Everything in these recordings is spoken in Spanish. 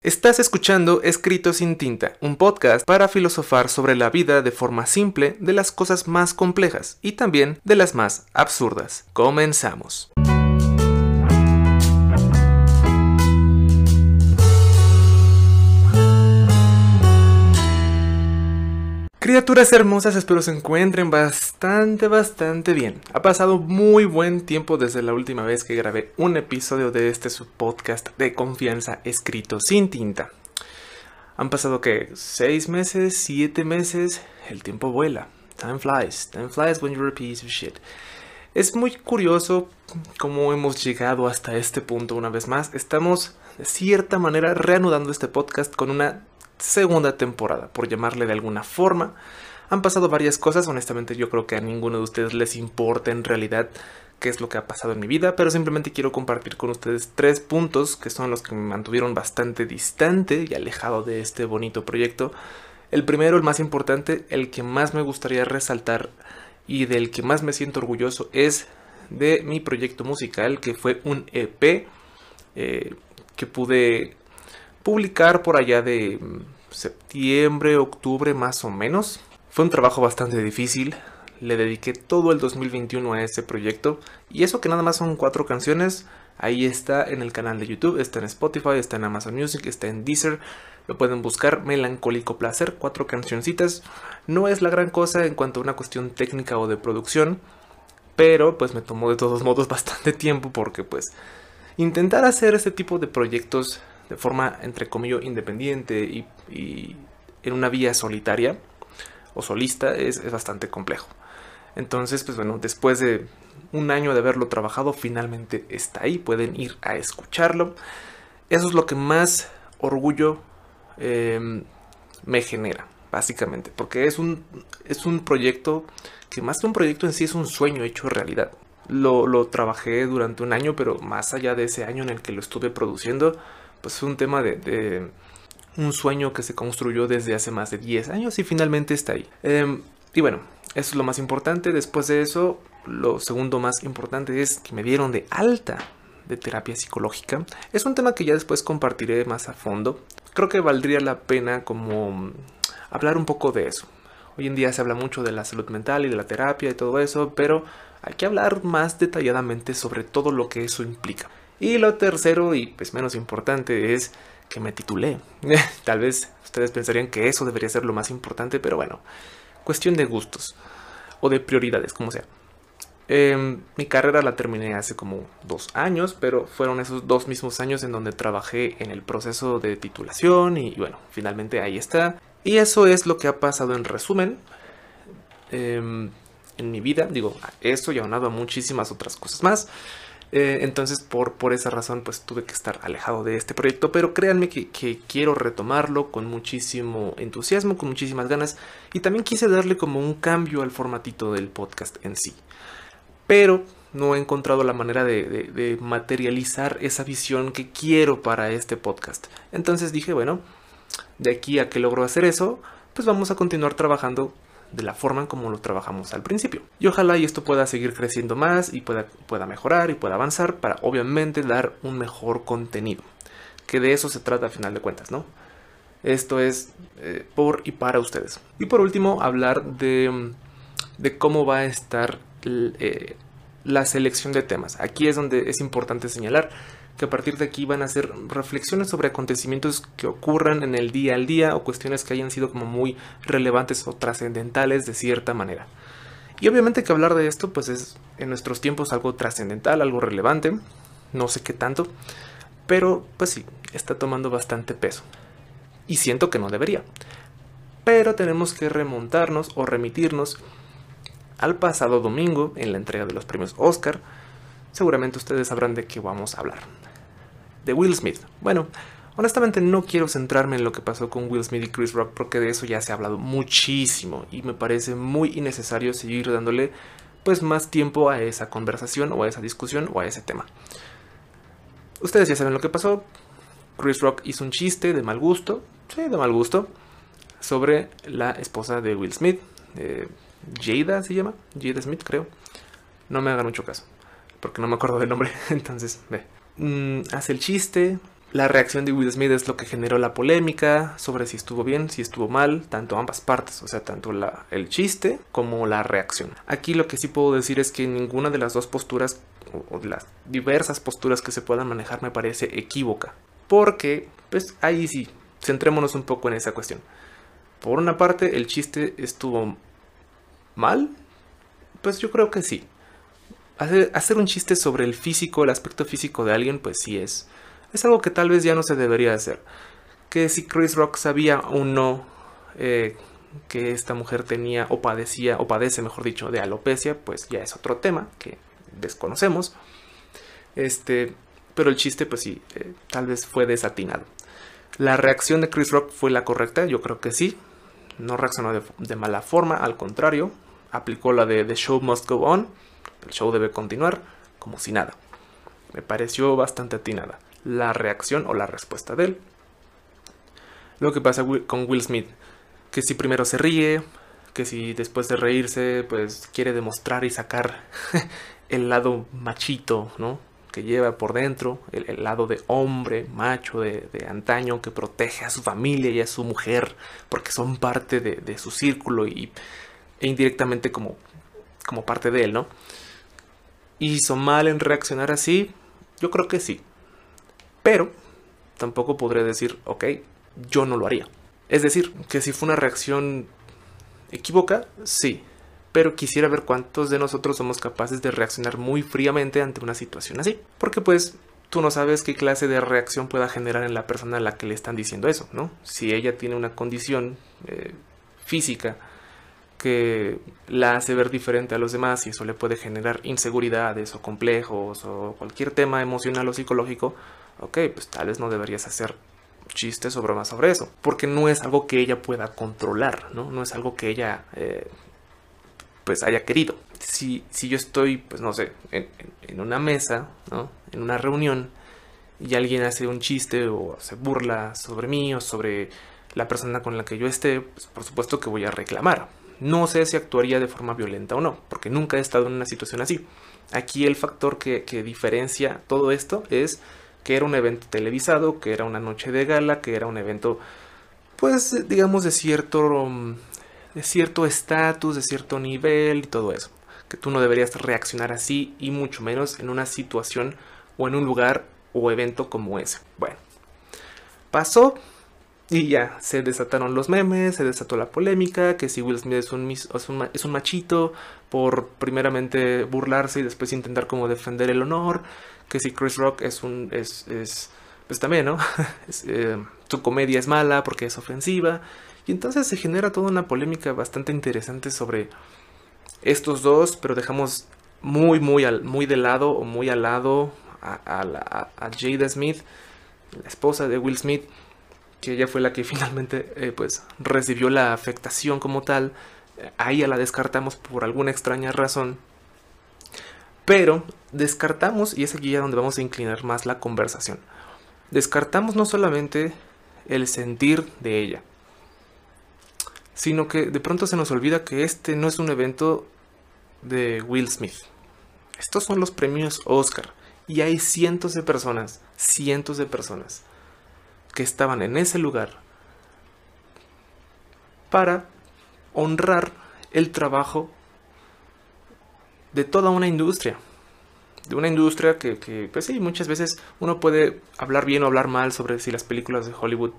Estás escuchando Escrito sin tinta, un podcast para filosofar sobre la vida de forma simple de las cosas más complejas y también de las más absurdas. Comenzamos. Criaturas hermosas, espero se encuentren bastante, bastante bien. Ha pasado muy buen tiempo desde la última vez que grabé un episodio de este su podcast de confianza escrito sin tinta. Han pasado que seis meses, siete meses, el tiempo vuela. Time flies, time flies when you're a piece of shit. Es muy curioso cómo hemos llegado hasta este punto una vez más. Estamos de cierta manera reanudando este podcast con una segunda temporada, por llamarle de alguna forma. Han pasado varias cosas, honestamente yo creo que a ninguno de ustedes les importa en realidad qué es lo que ha pasado en mi vida, pero simplemente quiero compartir con ustedes tres puntos que son los que me mantuvieron bastante distante y alejado de este bonito proyecto. El primero, el más importante, el que más me gustaría resaltar y del que más me siento orgulloso es de mi proyecto musical, que fue un EP eh, que pude publicar por allá de mm, septiembre, octubre más o menos. Fue un trabajo bastante difícil, le dediqué todo el 2021 a ese proyecto. Y eso que nada más son cuatro canciones, ahí está en el canal de YouTube, está en Spotify, está en Amazon Music, está en Deezer, lo pueden buscar, Melancólico Placer, cuatro cancioncitas, no es la gran cosa en cuanto a una cuestión técnica o de producción, pero pues me tomó de todos modos bastante tiempo porque pues intentar hacer ese tipo de proyectos de forma, entre comillas, independiente y, en una vía solitaria o solista es, bastante complejo. Entonces, pues bueno, después de un año de haberlo trabajado, finalmente está ahí, pueden ir a escucharlo. Eso es lo que más orgullo em, me genera, básicamente, porque es un, es un proyecto que más que un proyecto en sí es un sueño hecho realidad. Lo, lo trabajé durante un año, pero más allá de ese año en el que lo estuve produciendo, pues fue un tema de, un sueño que se construyó desde hace más de 10 años y finalmente está ahí. Em, y bueno, eso es lo más importante. Después de eso, lo segundo más importante es que me dieron de alta de terapia psicológica. Es un tema que ya después compartiré más a fondo. Creo que valdría la pena como hablar un poco de eso. Hoy en día se habla mucho de la salud mental y de la terapia y todo eso, pero hay que hablar más detalladamente sobre todo lo que eso implica. Y lo tercero y pues menos importante es que me titulé. Tal vez ustedes pensarían que eso debería ser lo más importante, pero bueno, cuestión de gustos o de prioridades, como sea. Em, mi carrera la terminé hace como dos años, pero fueron esos dos mismos años en donde trabajé en el proceso de titulación y bueno, finalmente ahí está. Y eso es lo que ha pasado en resumen em, en mi vida. Digo, eso y aunado a muchísimas otras cosas más. Eh, entonces, por, por esa razón, pues tuve que estar alejado de este proyecto. Pero créanme que, quiero retomarlo con muchísimo entusiasmo, con muchísimas ganas. Y también quise darle como un cambio al formatito del podcast en sí. Pero no he encontrado la manera de, de materializar esa visión que quiero para este podcast. Entonces dije, bueno, de aquí a que logro hacer eso, pues vamos a continuar trabajando de la forma en como lo trabajamos al principio. Y ojalá y esto pueda seguir creciendo más y pueda, pueda mejorar y pueda avanzar para obviamente dar un mejor contenido. Que de eso se trata a final de cuentas, ¿no? Esto es eh, por y para ustedes. Y por último, hablar de, de cómo va a estar eh, la selección de temas. Aquí es donde es importante señalar que a partir de aquí van a ser reflexiones sobre acontecimientos que ocurran en el día al día o cuestiones que hayan sido como muy relevantes o trascendentales de cierta manera. Y obviamente que hablar de esto pues es en nuestros tiempos algo trascendental, algo relevante, no sé qué tanto, pero pues sí, está tomando bastante peso. Y siento que no debería. Pero tenemos que remontarnos o remitirnos al pasado domingo en la entrega de los premios Oscar. Seguramente ustedes sabrán de qué vamos a hablar de Will Smith. Bueno, honestamente no quiero centrarme en lo que pasó con Will Smith y Chris Rock porque de eso ya se ha hablado muchísimo y me parece muy innecesario seguir dándole pues más tiempo a esa conversación o a esa discusión o a ese tema. Ustedes ya saben lo que pasó. Chris Rock hizo un chiste de mal gusto, sí, de mal gusto, sobre la esposa de Will Smith, Jada se llama, Jada Smith creo. No me hagan mucho caso, porque no me acuerdo del nombre, entonces ve. Mm, hace el chiste, La reacción de Will Smith es lo que generó la polémica sobre si estuvo bien, si estuvo mal, tanto ambas partes, o sea, tanto el chiste como la reacción. Aquí lo que sí puedo decir es que ninguna de las dos posturas, o las diversas posturas que se puedan manejar, me parece equívoca. Porque, pues ahí sí, centrémonos un poco en esa cuestión. Por una parte, el chiste estuvo mal, pues yo creo que sí. Hacer, un chiste sobre el físico, el aspecto físico de alguien, pues sí es es algo que tal vez ya no se debería hacer. Que si Chris Rock sabía o no eh, que esta mujer tenía o padecía, o padece, mejor dicho, de alopecia, pues ya es otro tema que desconocemos. Este, pero el chiste, pues sí, eh, tal vez fue desatinado. La reacción de Chris Rock fue la correcta, yo creo que sí. No reaccionó de, de mala forma, al contrario, aplicó la de The Show Must Go On, el show debe continuar, como si nada. Me pareció bastante atinada la reacción o la respuesta de él. Lo que pasa con Will Smith, que si primero se ríe, que si después de reírse, pues quiere demostrar y sacar el lado machito, ¿no? Que lleva por dentro, el, lado de hombre, macho, de, antaño, que protege a su familia y a su mujer, porque son parte de, su círculo y, e indirectamente como, como parte de él, ¿no? ¿Hizo mal en reaccionar así? Yo creo que sí. Pero tampoco podré decir, ok, yo no lo haría. Es decir, que si fue una reacción equívoca, sí. Pero quisiera ver cuántos de nosotros somos capaces de reaccionar muy fríamente ante una situación así. Porque pues tú no sabes qué clase de reacción pueda generar en la persona a la que le están diciendo eso, ¿no? Si ella tiene una condición eh, física que la hace ver diferente a los demás y eso le puede generar inseguridades o complejos o cualquier tema emocional o psicológico, ok, pues tal vez no deberías hacer chistes o bromas sobre eso, porque no es algo que ella pueda controlar, ¿no? No es algo que ella eh, pues haya querido. Si, si yo estoy, pues no sé, en, una mesa, ¿no? En una reunión y alguien hace un chiste o se burla sobre mí o sobre la persona con la que yo esté, pues por supuesto que voy a reclamar. No sé si actuaría de forma violenta o no, porque nunca he estado en una situación así. Aquí el factor que, que diferencia todo esto es que era un evento televisado, que era una noche de gala, que era un evento, pues, digamos, de cierto, de cierto estatus, de cierto nivel y todo eso. Que tú no deberías reaccionar así y mucho menos en una situación o en un lugar o evento como ese. Bueno, pasó y ya, se desataron los memes, se desató la polémica, que si Will Smith es un, es un, es un machito por primeramente burlarse y después intentar como defender el honor, que si Chris Rock es un... es, es pues también, ¿no? Eh, su comedia es mala porque es ofensiva. Y entonces se genera toda una polémica bastante interesante sobre estos dos, pero dejamos muy, muy, al, muy de lado o muy al lado a, a, a, Jada Smith, la esposa de Will Smith, que ella fue la que finalmente eh, pues recibió la afectación como tal. A ella la descartamos por alguna extraña razón. Pero descartamos, y es aquí ya donde vamos a inclinar más la conversación, descartamos no solamente el sentir de ella, sino que de pronto se nos olvida que este no es un evento de Will Smith. Estos son los premios Oscar y hay cientos de personas, cientos de personas que estaban en ese lugar para honrar el trabajo de toda una industria. De una industria que, pues sí, muchas veces uno puede hablar bien o hablar mal sobre si las películas de Hollywood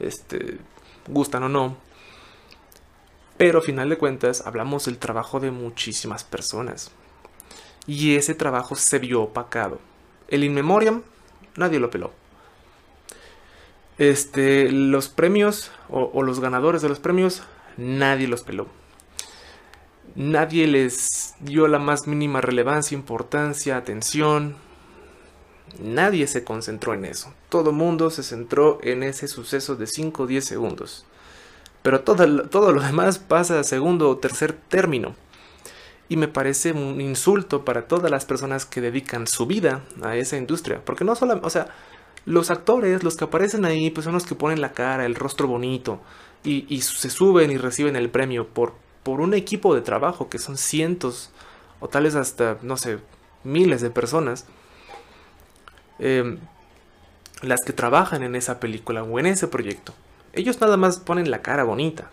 este, gustan o no. Pero a final de cuentas hablamos del trabajo de muchísimas personas. Y ese trabajo se vio opacado. El In Memoriam, nadie lo peló. Este, los premios o los ganadores de los premios, nadie los peló nadie les dio la más mínima relevancia, importancia, atención. Nadie se concentró en eso. Todo mundo se centró en ese suceso de 5 o 10 segundos. Pero todo, todo lo demás pasa a segundo o tercer término. Y me parece un insulto para todas las personas que dedican su vida a esa industria. Porque no solo, o sea, los actores, los que aparecen ahí, pues son los que ponen la cara, el rostro bonito. Y, se suben y reciben el premio por, por un equipo de trabajo que son cientos o tales hasta, no sé, miles de personas. Em, las que trabajan en esa película o en ese proyecto. Ellos nada más ponen la cara bonita,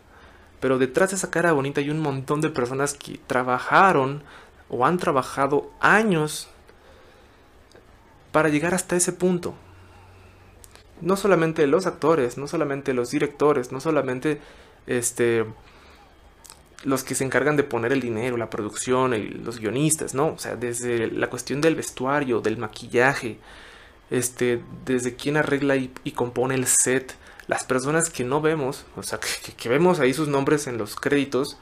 pero detrás de esa cara bonita hay un montón de personas que trabajaron o han trabajado años para llegar hasta ese punto. No solamente los actores, no solamente los directores, no solamente este los que se encargan de poner el dinero, la producción, los guionistas, ¿no? O sea, desde la cuestión del vestuario, del maquillaje, este, desde quién arregla y, compone el set, las personas que no vemos, o sea, que, vemos ahí sus nombres en los créditos,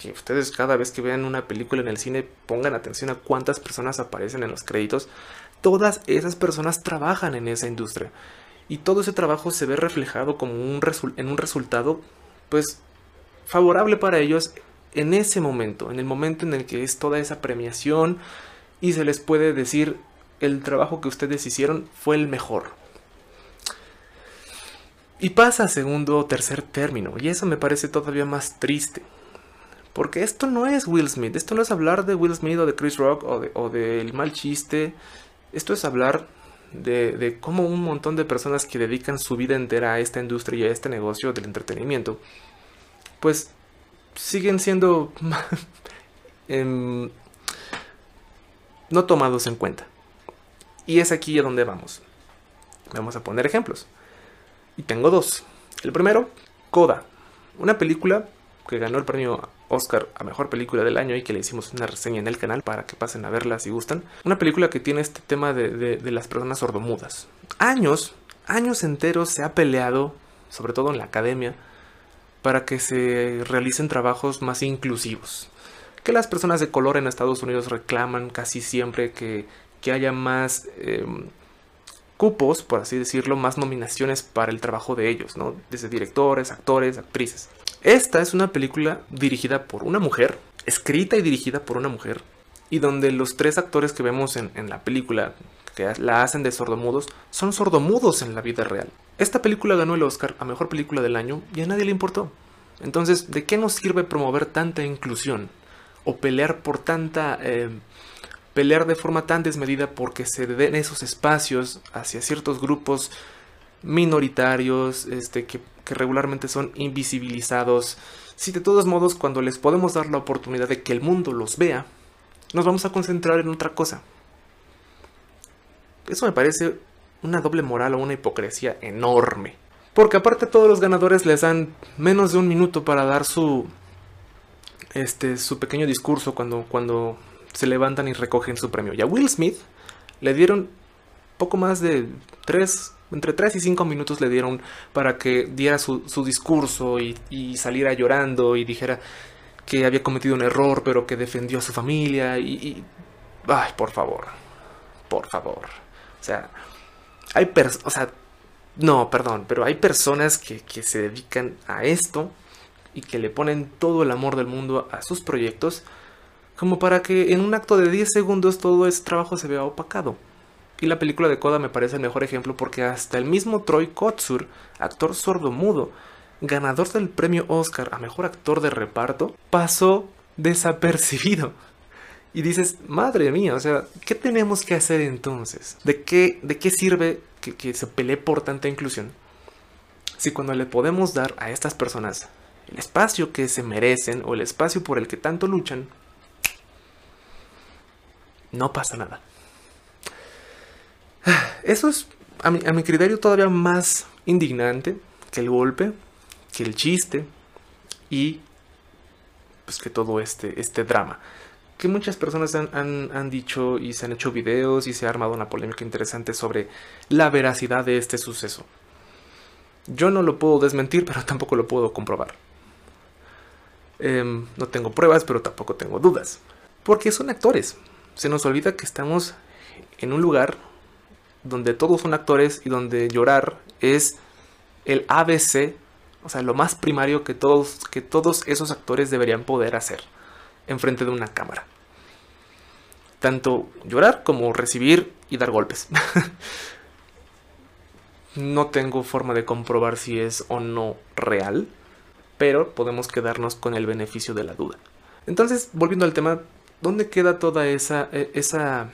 que ustedes cada vez que vean una película en el cine pongan atención a cuántas personas aparecen en los créditos, todas esas personas trabajan en esa industria. Y todo ese trabajo se ve reflejado como un en un resultado, pues, favorable para ellos en ese momento, en el momento en el que es toda esa premiación y se les puede decir el trabajo que ustedes hicieron fue el mejor. Y pasa a segundo o tercer término, y eso me parece todavía más triste. Porque esto no es Will Smith, esto no es hablar de Will Smith o de Chris Rock o del de, mal chiste, esto es hablar de, cómo un montón de personas que dedican su vida entera a esta industria y a este negocio del entretenimiento, pues siguen siendo em, no tomados en cuenta. Y es aquí a donde vamos. Vamos a poner ejemplos. Y tengo dos. El primero, Coda. Una película que ganó el premio Oscar a Mejor Película del Año y que le hicimos una reseña en el canal para que pasen a verla si gustan. Una película que tiene este tema de, de las personas sordomudas. Años, años enteros se ha peleado, sobre todo en la academia, para que se realicen trabajos más inclusivos. Que las personas de color en Estados Unidos reclaman casi siempre que que haya más em, cupos, por así decirlo, más nominaciones para el trabajo de ellos, ¿no? Desde directores, actores, actrices. Esta es una película dirigida por una mujer, escrita y dirigida por una mujer, y donde los tres actores que vemos en, la película, que la hacen de sordomudos, son sordomudos en la vida real. Esta película ganó el Oscar a Mejor Película del Año y a nadie le importó. Entonces, ¿de qué nos sirve promover tanta inclusión? O pelear por tanta em, pelear de forma tan desmedida porque se den esos espacios hacia ciertos grupos minoritarios este, que, regularmente son invisibilizados. Si de todos modos cuando les podemos dar la oportunidad de que el mundo los vea, nos vamos a concentrar en otra cosa. Eso me parece una doble moral o una hipocresía enorme. Porque aparte todos los ganadores les dan menos de un minuto para dar su este su pequeño discurso cuando cuando se levantan y recogen su premio. Y a Will Smith le dieron poco más de 3, entre 3 y 5 minutos le dieron para que diera su, discurso y, saliera llorando y dijera que había cometido un error, pero que defendió a su familia y... ay, por favor, por favor. O sea, hay personas, o sea, no, perdón, pero hay personas que, que se dedican a esto y que le ponen todo el amor del mundo a sus proyectos como para que en un acto de 10 segundos todo ese trabajo se vea opacado. Y la película de Coda me parece el mejor ejemplo porque hasta el mismo Troy Kotsur, actor sordo-mudo, ganador del premio Oscar a mejor actor de reparto, pasó desapercibido. Y dices, madre mía, o sea, ¿qué tenemos que hacer entonces? ¿De qué, de qué sirve que, que se pelee por tanta inclusión? Si cuando le podemos dar a estas personas el espacio que se merecen o el espacio por el que tanto luchan, no pasa nada. Eso es, a mi, a mi criterio, todavía más indignante que el golpe, que el chiste y pues que todo este, este drama. Que muchas personas han, han, dicho y se han hecho videos y se ha armado una polémica interesante sobre la veracidad de este suceso. Yo no lo puedo desmentir, pero tampoco lo puedo comprobar. Em, no tengo pruebas, pero tampoco tengo dudas. Porque son actores se nos olvida que estamos en un lugar donde todos son actores y donde llorar es el ABC, o sea, lo más primario que todos, que todos esos actores deberían poder hacer enfrente de una cámara. Tanto llorar como recibir y dar golpes. no tengo forma de comprobar si es o no real, pero podemos quedarnos con el beneficio de la duda. Entonces, volviendo al tema, ¿dónde queda toda esa, e, esa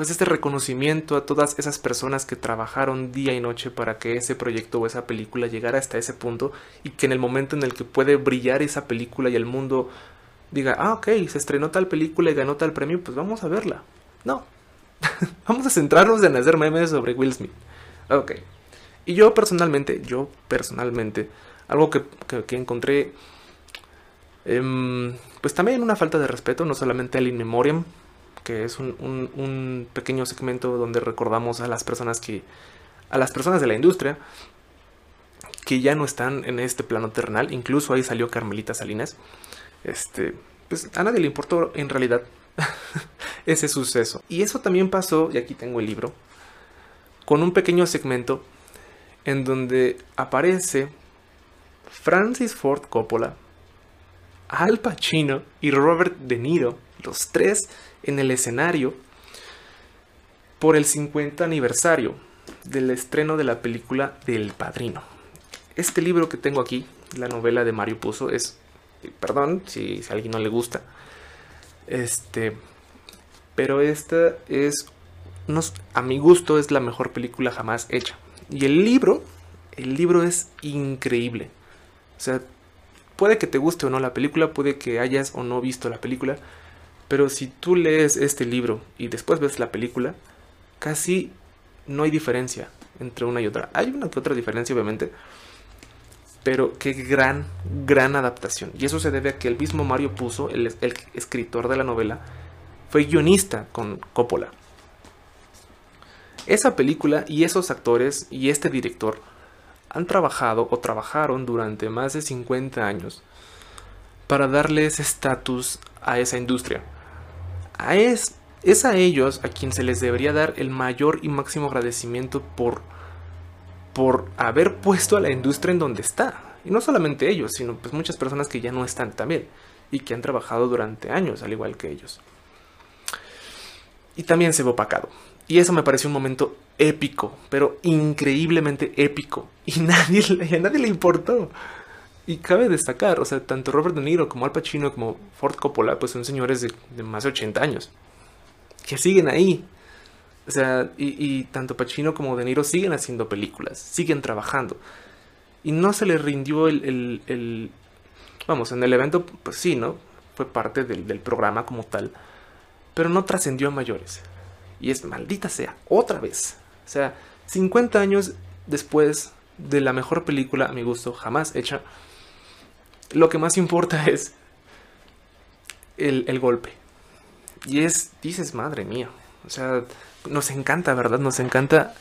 pues este reconocimiento a todas esas personas que trabajaron día y noche para que ese proyecto o esa película llegara hasta ese punto y que en el momento en el que puede brillar esa película y el mundo diga, ah, ok, se estrenó tal película y ganó tal premio, pues vamos a verla. No, vamos a centrarnos en hacer memes sobre Will Smith. Ok. Y yo personalmente, yo personalmente, algo que, encontré, em, pues también una falta de respeto, no solamente al In Memoriam, que es un, un, pequeño segmento donde recordamos a las personas que, a las personas de la industria, que ya no están en este plano terrenal, incluso ahí salió Carmelita Salinas, este, pues a nadie le importó en realidad ese suceso. Y eso también pasó, y aquí tengo el libro, con un pequeño segmento en donde aparece Francis Ford Coppola, Al Pacino y Robert De Niro, los tres en el escenario, por el 50 aniversario del estreno de la película del Padrino. Este libro que tengo aquí, la novela de Mario Puzo, es, perdón si, si a alguien no le gusta, este, pero esta es, a mi gusto, es la mejor película jamás hecha. Y el libro, el libro es increíble. O sea, puede que te guste o no la película, puede que hayas o no visto la película, pero si tú lees este libro y después ves la película, casi no hay diferencia entre una y otra. Hay una otra diferencia, obviamente, pero qué gran, gran adaptación. Y eso se debe a que el mismo Mario Puzo, el, el escritor de la novela, fue guionista con Coppola. Esa película y esos actores y este director han trabajado o trabajaron durante más de 50 años para darle ese estatus a esa industria. Es, es a ellos a quien se les debería dar el mayor y máximo agradecimiento por, por haber puesto a la industria en donde está. Y no solamente ellos, sino pues muchas personas que ya no están también y que han trabajado durante años al igual que ellos y también se ve opacado. Y eso me pareció un momento épico, pero increíblemente épico. Y nadie, a nadie le importó. Y cabe destacar, o sea, tanto Robert De Niro como Al Pacino como Ford Coppola, pues son señores de, más de 80 años. Que siguen ahí. O sea, y, tanto Pacino como De Niro siguen haciendo películas, siguen trabajando. Y no se les rindió el, Vamos, en el evento, pues sí, ¿no? Fue parte del, del programa como tal pero no trascendió a mayores. Y es maldita sea, otra vez. O sea, 50 años después de la mejor película, a mi gusto, jamás hecha, lo que más importa es el, golpe. Y es, dices, madre mía. O sea, nos encanta, ¿verdad? Nos encanta.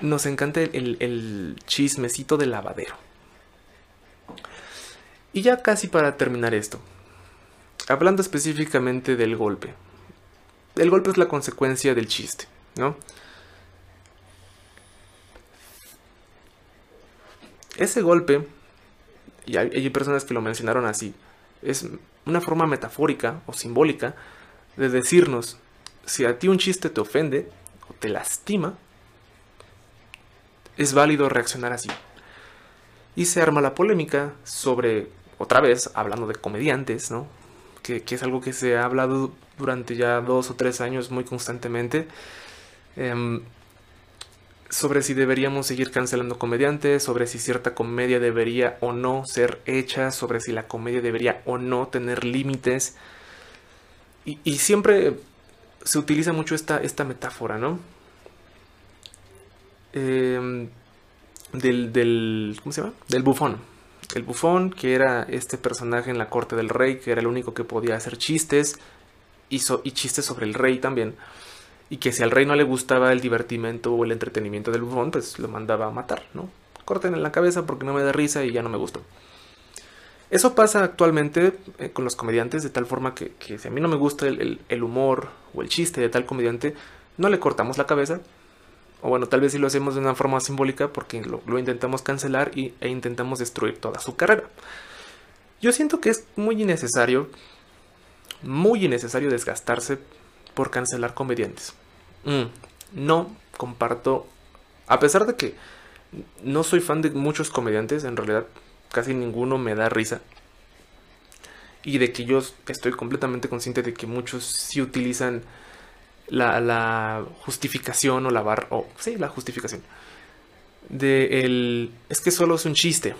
Nos encanta el, el chismecito del lavadero. Y ya casi para terminar esto. Hablando específicamente del golpe el golpe es la consecuencia del chiste, ¿no? Ese golpe, y hay, personas que lo mencionaron así, es una forma metafórica o simbólica de decirnos, si a ti un chiste te ofende o te lastima, es válido reaccionar así. Y se arma la polémica sobre, otra vez, hablando de comediantes, ¿no? Que, que es algo que se ha hablado durante ya dos o tres años muy constantemente. Em, sobre si deberíamos seguir cancelando comediantes, sobre si cierta comedia debería o no ser hecha, sobre si la comedia debería o no tener límites. Y, siempre se utiliza mucho esta, esta metáfora, ¿no? Em, del, del, ¿cómo se llama? Del bufón. El bufón, que era este personaje en la corte del rey, que era el único que podía hacer chistes, y, chistes sobre el rey también. Y que si al rey no le gustaba el divertimento o el entretenimiento del bufón, pues lo mandaba a matar, ¿no? Corten en la cabeza porque no me da risa y ya no me gustó. Eso pasa actualmente eh, con los comediantes de tal forma que, si a mí no me gusta el, humor o el chiste de tal comediante, no le cortamos la cabeza. O bueno, tal vez si lo hacemos de una forma simbólica porque lo, intentamos cancelar y, e intentamos destruir toda su carrera. Yo siento que es muy innecesario muy innecesario desgastarse por cancelar comediantes. Mm, no comparto, a pesar de que no soy fan de muchos comediantes, en realidad casi ninguno me da risa. Y de que yo estoy completamente consciente de que muchos sí utilizan la, justificación o la barra, o sí, la justificación de el, es que solo es un chiste.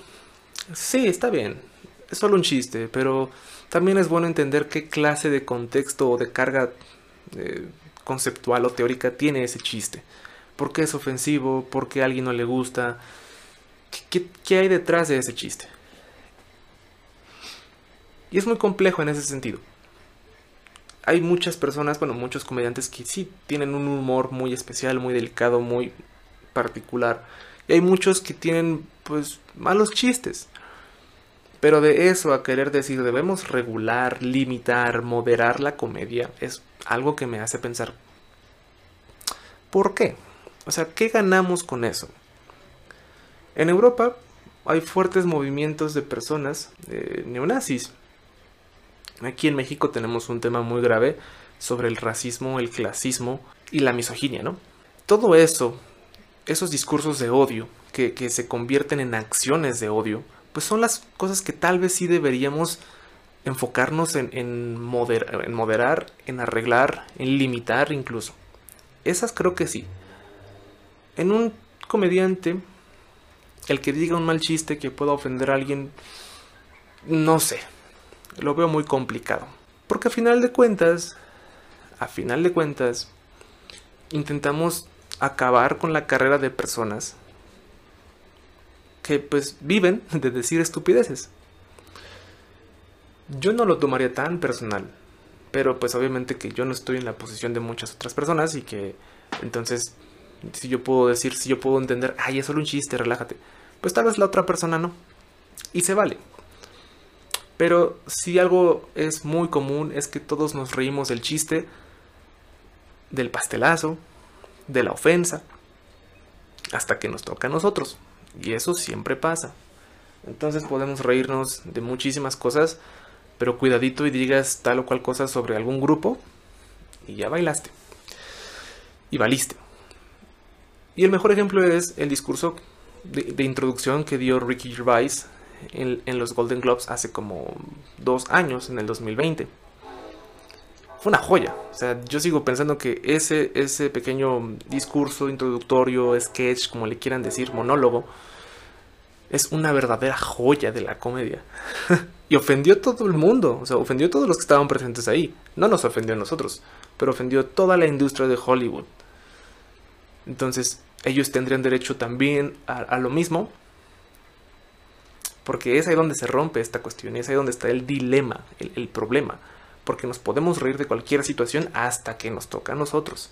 Sí, está bien, es solo un chiste, pero también es bueno entender qué clase de contexto o de carga eh, conceptual o teórica tiene ese chiste. ¿Por qué es ofensivo? ¿Por qué a alguien no le gusta? qué hay detrás de ese chiste? Y es muy complejo en ese sentido hay muchas personas, bueno, muchos comediantes que sí tienen un humor muy especial, muy delicado, muy particular. Y hay muchos que tienen, pues, malos chistes. Pero de eso a querer decir debemos regular, limitar, moderar la comedia es algo que me hace pensar. ¿Por qué? O sea, ¿qué ganamos con eso? En Europa hay fuertes movimientos de personas neonazis Aquí en México tenemos un tema muy grave sobre el racismo, el clasismo y la misoginia, ¿no? Todo eso, esos discursos de odio que, se convierten en acciones de odio, pues son las cosas que tal vez sí deberíamos enfocarnos en, moderar, en arreglar, en limitar incluso. Esas creo que sí. En un comediante, el que diga un mal chiste que pueda ofender a alguien, no sé, lo veo muy complicado. Porque a final de cuentas, a final de cuentas, intentamos acabar con la carrera de personas que pues viven de decir estupideces. Yo no lo tomaría tan personal, pero pues obviamente que yo no estoy en la posición de muchas otras personas y que entonces si yo puedo decir, si yo puedo entender, ay, es solo un chiste, relájate, pues tal vez la otra persona no. Y se vale. Pero si algo es muy común es que todos nos reímos del chiste, del pastelazo, de la ofensa, hasta que nos toca a nosotros. Y eso siempre pasa. Entonces podemos reírnos de muchísimas cosas, pero cuidadito y digas tal o cual cosa sobre algún grupo y ya bailaste. Y valiste. Y el mejor ejemplo es el discurso de, introducción que dio Ricky Gervais en, los Golden Globes hace como dos años, en el 2020. Fue una joya. O sea, yo sigo pensando que ese, ese pequeño discurso introductorio, sketch, como le quieran decir, monólogo, es una verdadera joya de la comedia. y ofendió a todo el mundo, o sea, ofendió a todos los que estaban presentes ahí. No nos ofendió a nosotros, pero ofendió a toda la industria de Hollywood. Entonces, ellos tendrían derecho también a lo mismo, porque es ahí donde se rompe esta cuestión, es ahí donde está el dilema, el, problema. Porque nos podemos reír de cualquier situación hasta que nos toca a nosotros.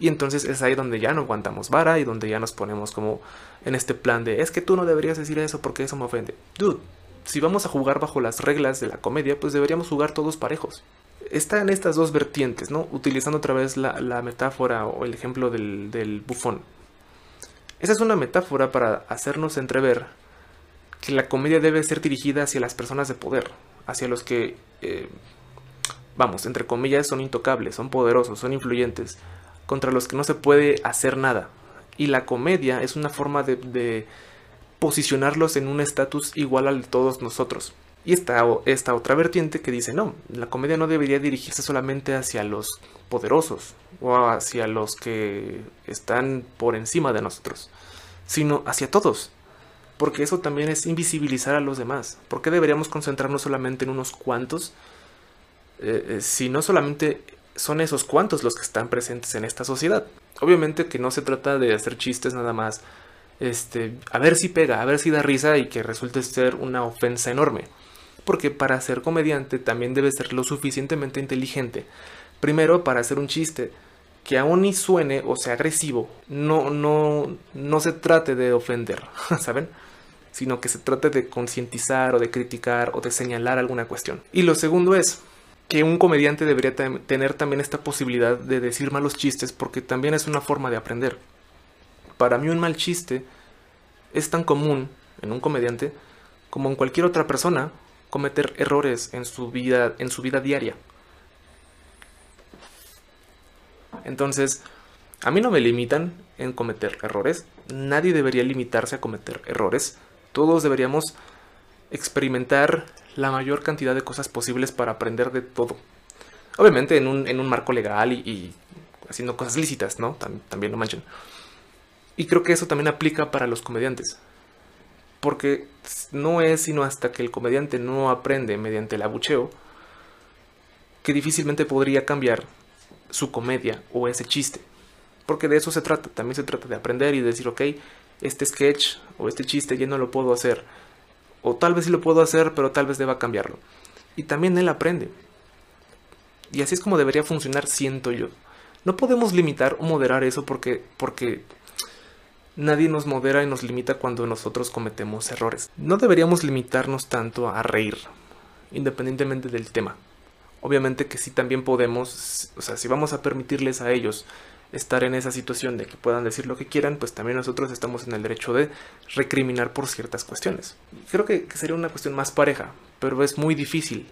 Y entonces es ahí donde ya no aguantamos vara y donde ya nos ponemos como en este plan de es que tú no deberías decir eso porque eso me ofende. Dude, si vamos a jugar bajo las reglas de la comedia, pues deberíamos jugar todos parejos. Están estas dos vertientes, ¿no? Utilizando otra vez la, metáfora o el ejemplo del, del bufón. Esa es una metáfora para hacernos entrever que la comedia debe ser dirigida hacia las personas de poder, hacia los que, eh, vamos, entre comillas, son intocables, son poderosos, son influyentes, contra los que no se puede hacer nada. Y la comedia es una forma de, posicionarlos en un estatus igual al de todos nosotros. Y está esta otra vertiente que dice, no, la comedia no debería dirigirse solamente hacia los poderosos o hacia los que están por encima de nosotros, sino hacia todos porque eso también es invisibilizar a los demás. ¿Por qué deberíamos concentrarnos solamente en unos cuantos? Eh, eh, si no solamente son esos cuantos los que están presentes en esta sociedad. Obviamente que no se trata de hacer chistes nada más, este, a ver si pega, a ver si da risa y que resulte ser una ofensa enorme. Porque para ser comediante también debe ser lo suficientemente inteligente. Primero, para hacer un chiste que aún ni suene o sea agresivo, no, no, no se trate de ofender, ¿saben? sino que se trate de concientizar o de criticar o de señalar alguna cuestión. Y lo segundo es que un comediante debería tener también esta posibilidad de decir malos chistes porque también es una forma de aprender. Para mí un mal chiste es tan común en un comediante como en cualquier otra persona cometer errores en su vida, en su vida diaria. Entonces, a mí no me limitan en cometer errores. Nadie debería limitarse a cometer errores. Todos deberíamos experimentar la mayor cantidad de cosas posibles para aprender de todo. Obviamente en un, marco legal y, haciendo cosas lícitas, ¿no? también lo manchen. Y creo que eso también aplica para los comediantes. Porque no es sino hasta que el comediante no aprende mediante el abucheo que difícilmente podría cambiar su comedia o ese chiste. Porque de eso se trata. También se trata de aprender y decir, ok, este sketch o este chiste ya no lo puedo hacer. O tal vez sí lo puedo hacer, pero tal vez deba cambiarlo. Y también él aprende. Y así es como debería funcionar, siento yo. No podemos limitar o moderar eso porque, porque nadie nos modera y nos limita cuando nosotros cometemos errores. No deberíamos limitarnos tanto a reír, independientemente del tema. Obviamente que sí también podemos, o sea, si vamos a permitirles a ellos estar en esa situación de que puedan decir lo que quieran, pues también nosotros estamos en el derecho de recriminar por ciertas cuestiones. Creo que, sería una cuestión más pareja, pero es muy difícil,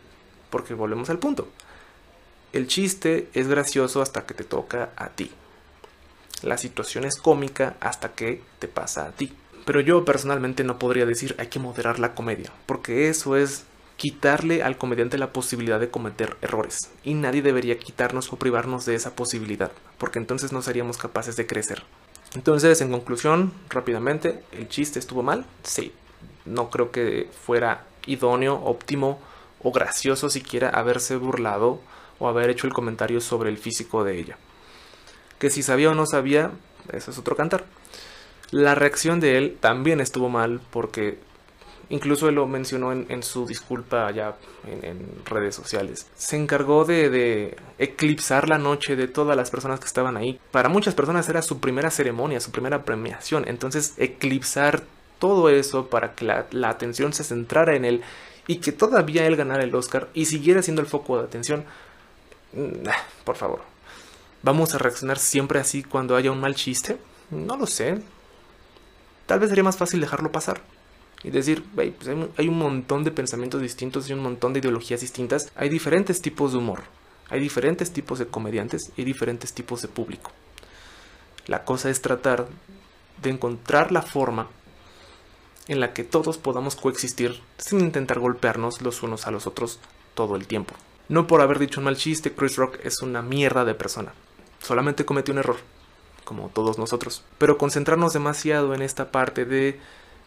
porque volvemos al punto. El chiste es gracioso hasta que te toca a ti. La situación es cómica hasta que te pasa a ti. Pero yo personalmente no podría decir hay que moderar la comedia, porque eso es quitarle al comediante la posibilidad de cometer errores. Y nadie debería quitarnos o privarnos de esa posibilidad, porque entonces no seríamos capaces de crecer. Entonces, en conclusión, rápidamente, ¿el chiste estuvo mal? Sí. No creo que fuera idóneo, óptimo o gracioso siquiera haberse burlado o haber hecho el comentario sobre el físico de ella. Que si sabía o no sabía, eso es otro cantar. La reacción de él también estuvo mal porque incluso lo mencionó en, su disculpa allá en, redes sociales. Se encargó de, eclipsar la noche de todas las personas que estaban ahí. Para muchas personas era su primera ceremonia, su primera premiación. Entonces eclipsar todo eso para que la, atención se centrara en él y que todavía él ganara el Oscar y siguiera siendo el foco de atención. Por favor, ¿vamos a reaccionar siempre así cuando haya un mal chiste? No lo sé. Tal vez sería más fácil dejarlo pasar y decir, pues hay un montón de pensamientos distintos y un montón de ideologías distintas. Hay diferentes tipos de humor, hay diferentes tipos de comediantes y diferentes tipos de público. La cosa es tratar de encontrar la forma en la que todos podamos coexistir sin intentar golpearnos los unos a los otros todo el tiempo. No por haber dicho un mal chiste, Chris Rock es una mierda de persona. Solamente cometió un error, como todos nosotros. Pero concentrarnos demasiado en esta parte de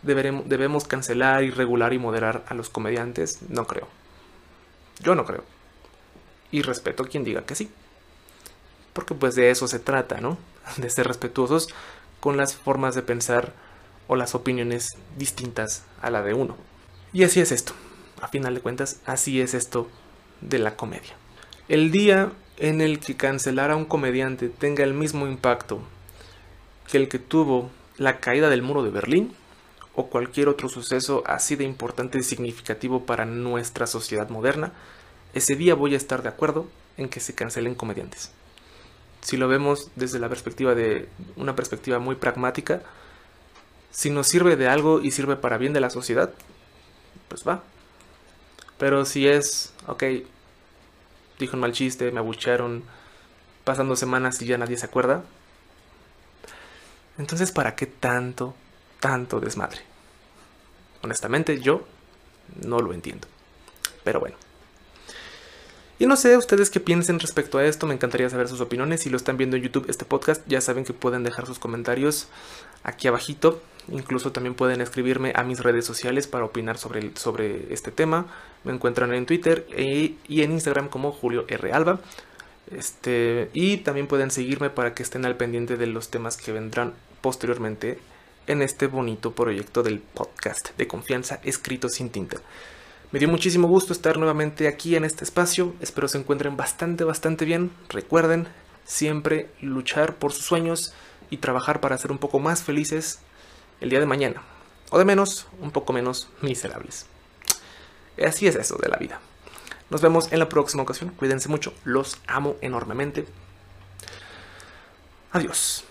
debemos cancelar y regular y moderar a los comediantes, no creo. Yo no creo. Y respeto a quien diga que sí. Porque pues de eso se trata, ¿no? De ser respetuosos con las formas de pensar o las opiniones distintas a la de uno. Y así es esto. A final de cuentas, así es esto de la comedia. El día en el que cancelar a un comediante tenga el mismo impacto que el que tuvo la caída del muro de Berlín o cualquier otro suceso así de importante y significativo para nuestra sociedad moderna, ese día voy a estar de acuerdo en que se cancelen comediantes. Si lo vemos desde la perspectiva de una perspectiva muy pragmática, si nos sirve de algo y sirve para bien de la sociedad, pues va, pero si es, ok, dijo un mal chiste, me abuchearon, pasando semanas y ya nadie se acuerda. Entonces, ¿para qué tanto, tanto desmadre? Honestamente, yo no lo entiendo. Pero bueno. Y no sé ustedes qué piensen respecto a esto, me encantaría saber sus opiniones. Si lo están viendo en YouTube este podcast, ya saben que pueden dejar sus comentarios aquí abajito. Incluso también pueden escribirme a mis redes sociales para opinar sobre, sobre este tema. Me encuentran en Twitter e, y en Instagram como Julio R. Alba. Este, y también pueden seguirme para que estén al pendiente de los temas que vendrán posteriormente en este bonito proyecto del podcast de confianza escrito sin tinta. Me dio muchísimo gusto estar nuevamente aquí en este espacio. Espero se encuentren bastante, bastante bien. Recuerden siempre luchar por sus sueños y trabajar para ser un poco más felices el día de mañana. O de menos, un poco menos miserables. Así es eso de la vida. Nos vemos en la próxima ocasión. Cuídense mucho. Los amo enormemente. Adiós.